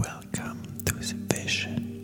Welcome to the Vizzion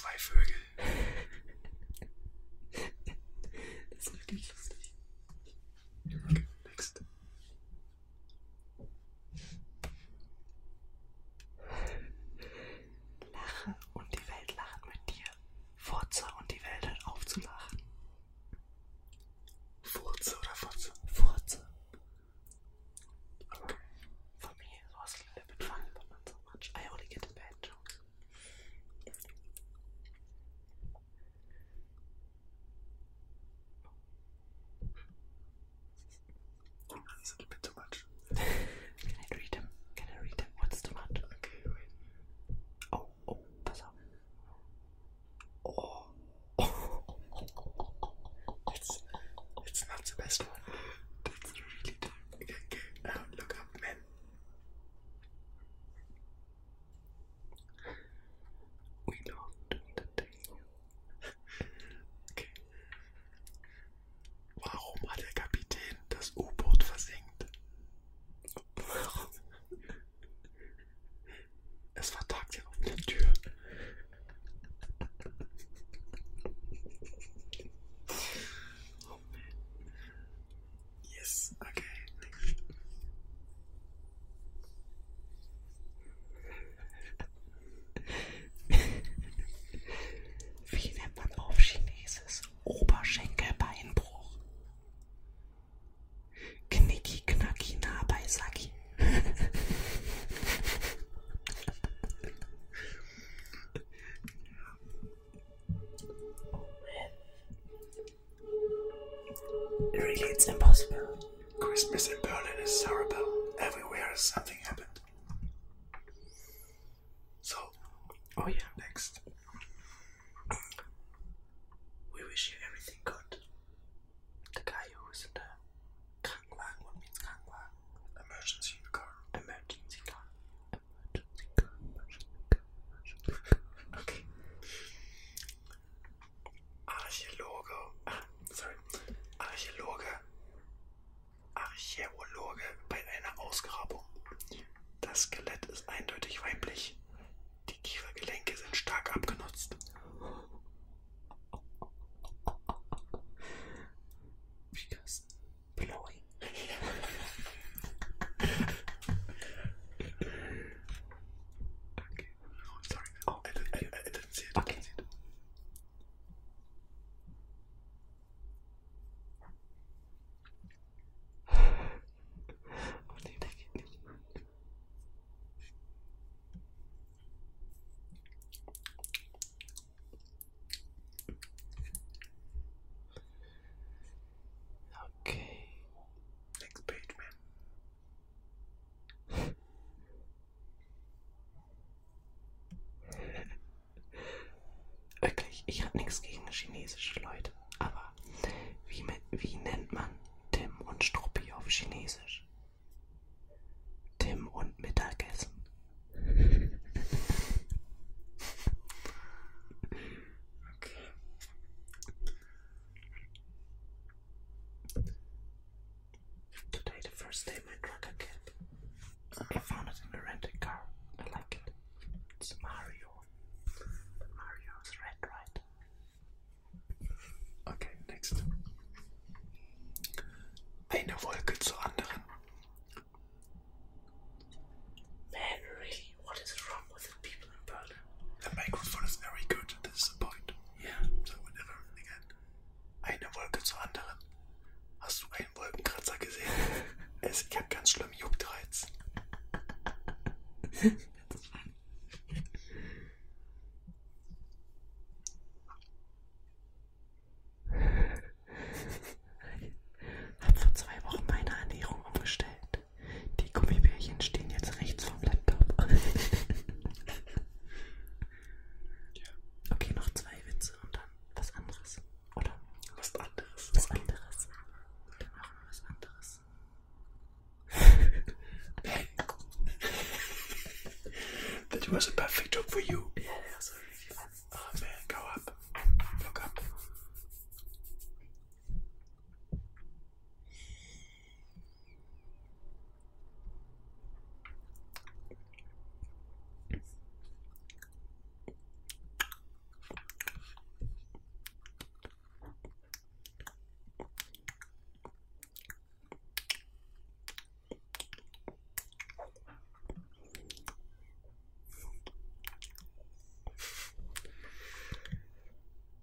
zwei Vögel. Really, it's impossible. Christmas in Berlin is horrible. Everywhere something happened. So, oh yeah. Next. ich, habe nichts gegen chinesische Leute, aber wie, wie nennt man Tim und Struppi auf Chinesisch? eine Wolke.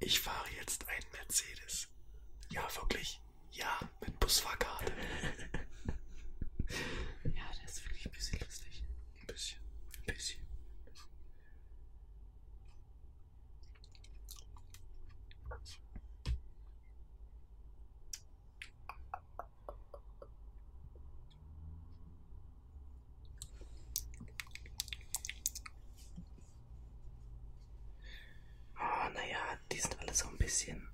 ich war bisschen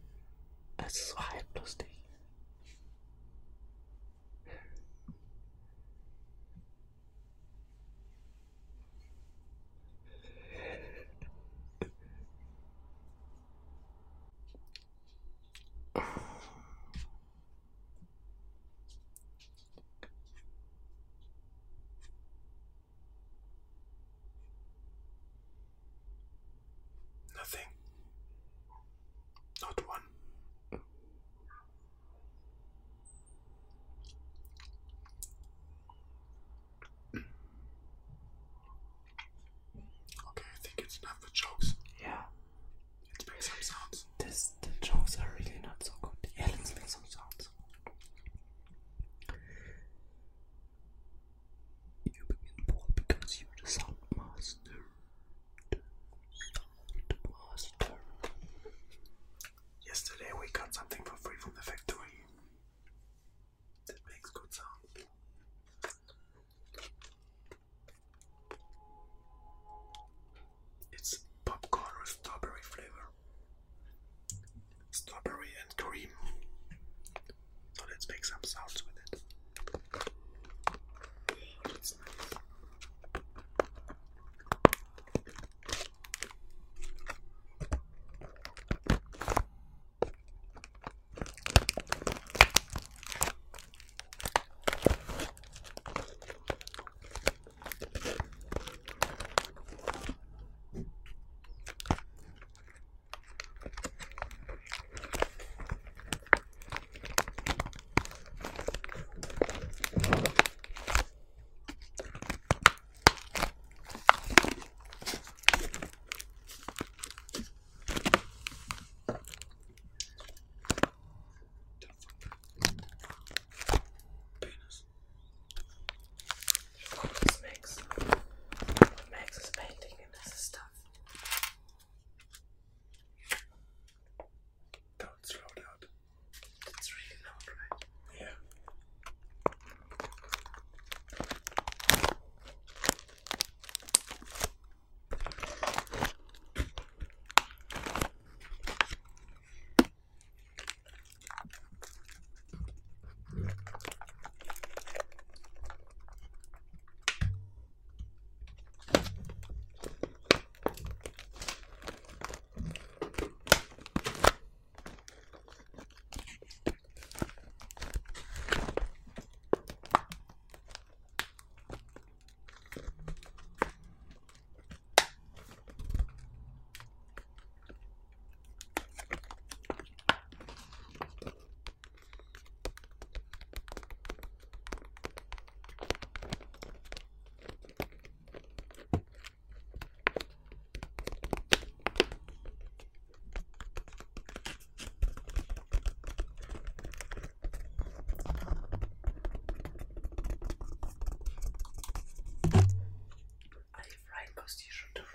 goes t-shirt,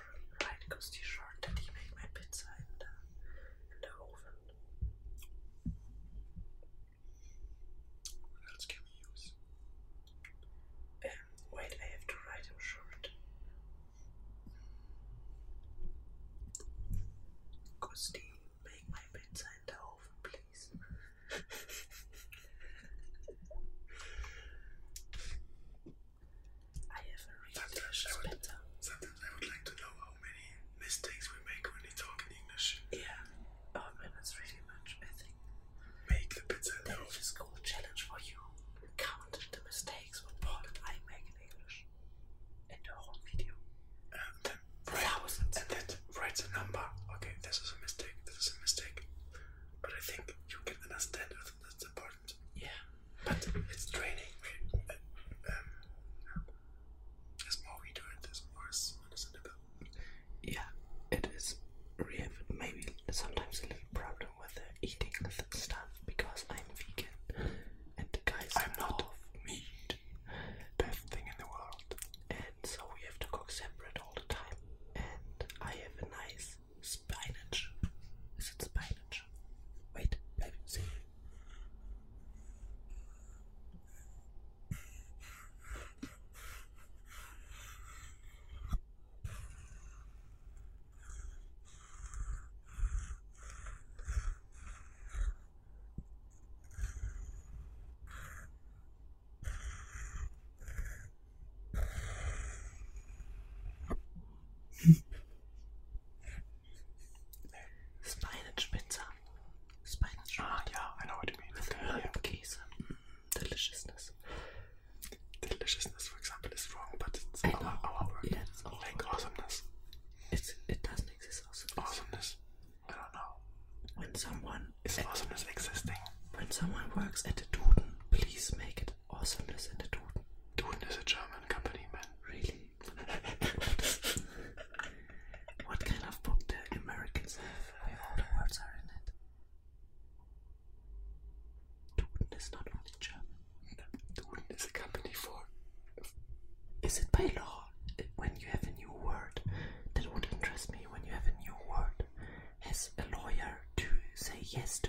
right goes. Is it by law eh, when you have a new word? That would interest me when you have a new word. Has a lawyer to say yes to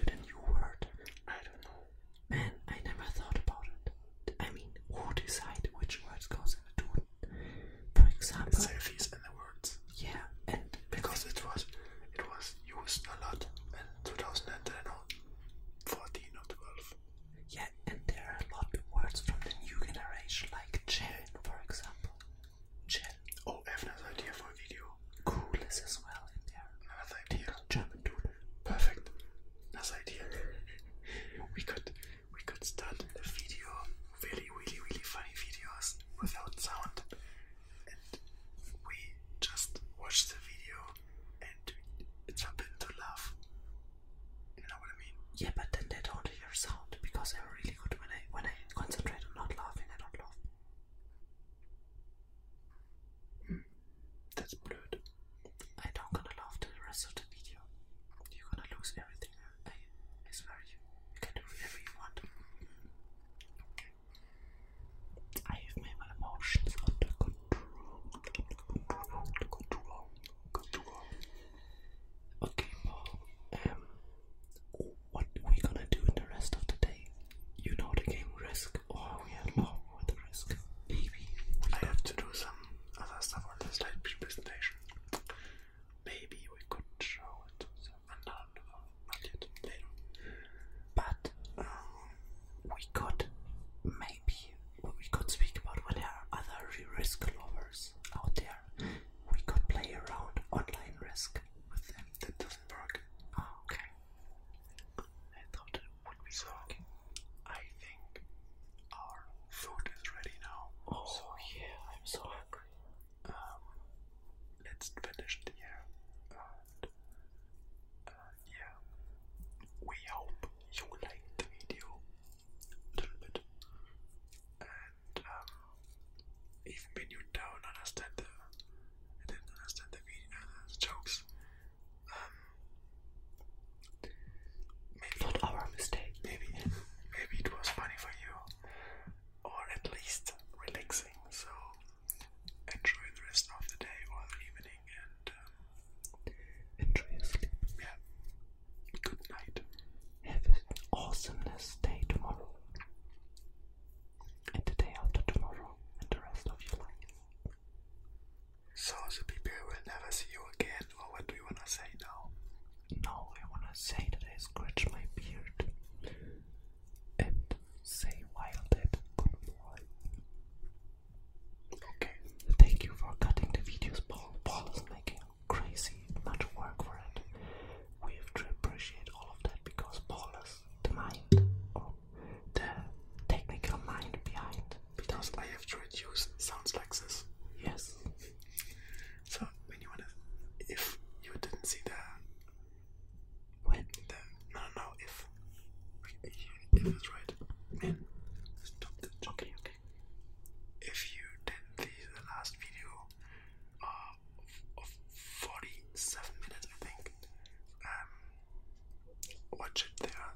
watch it there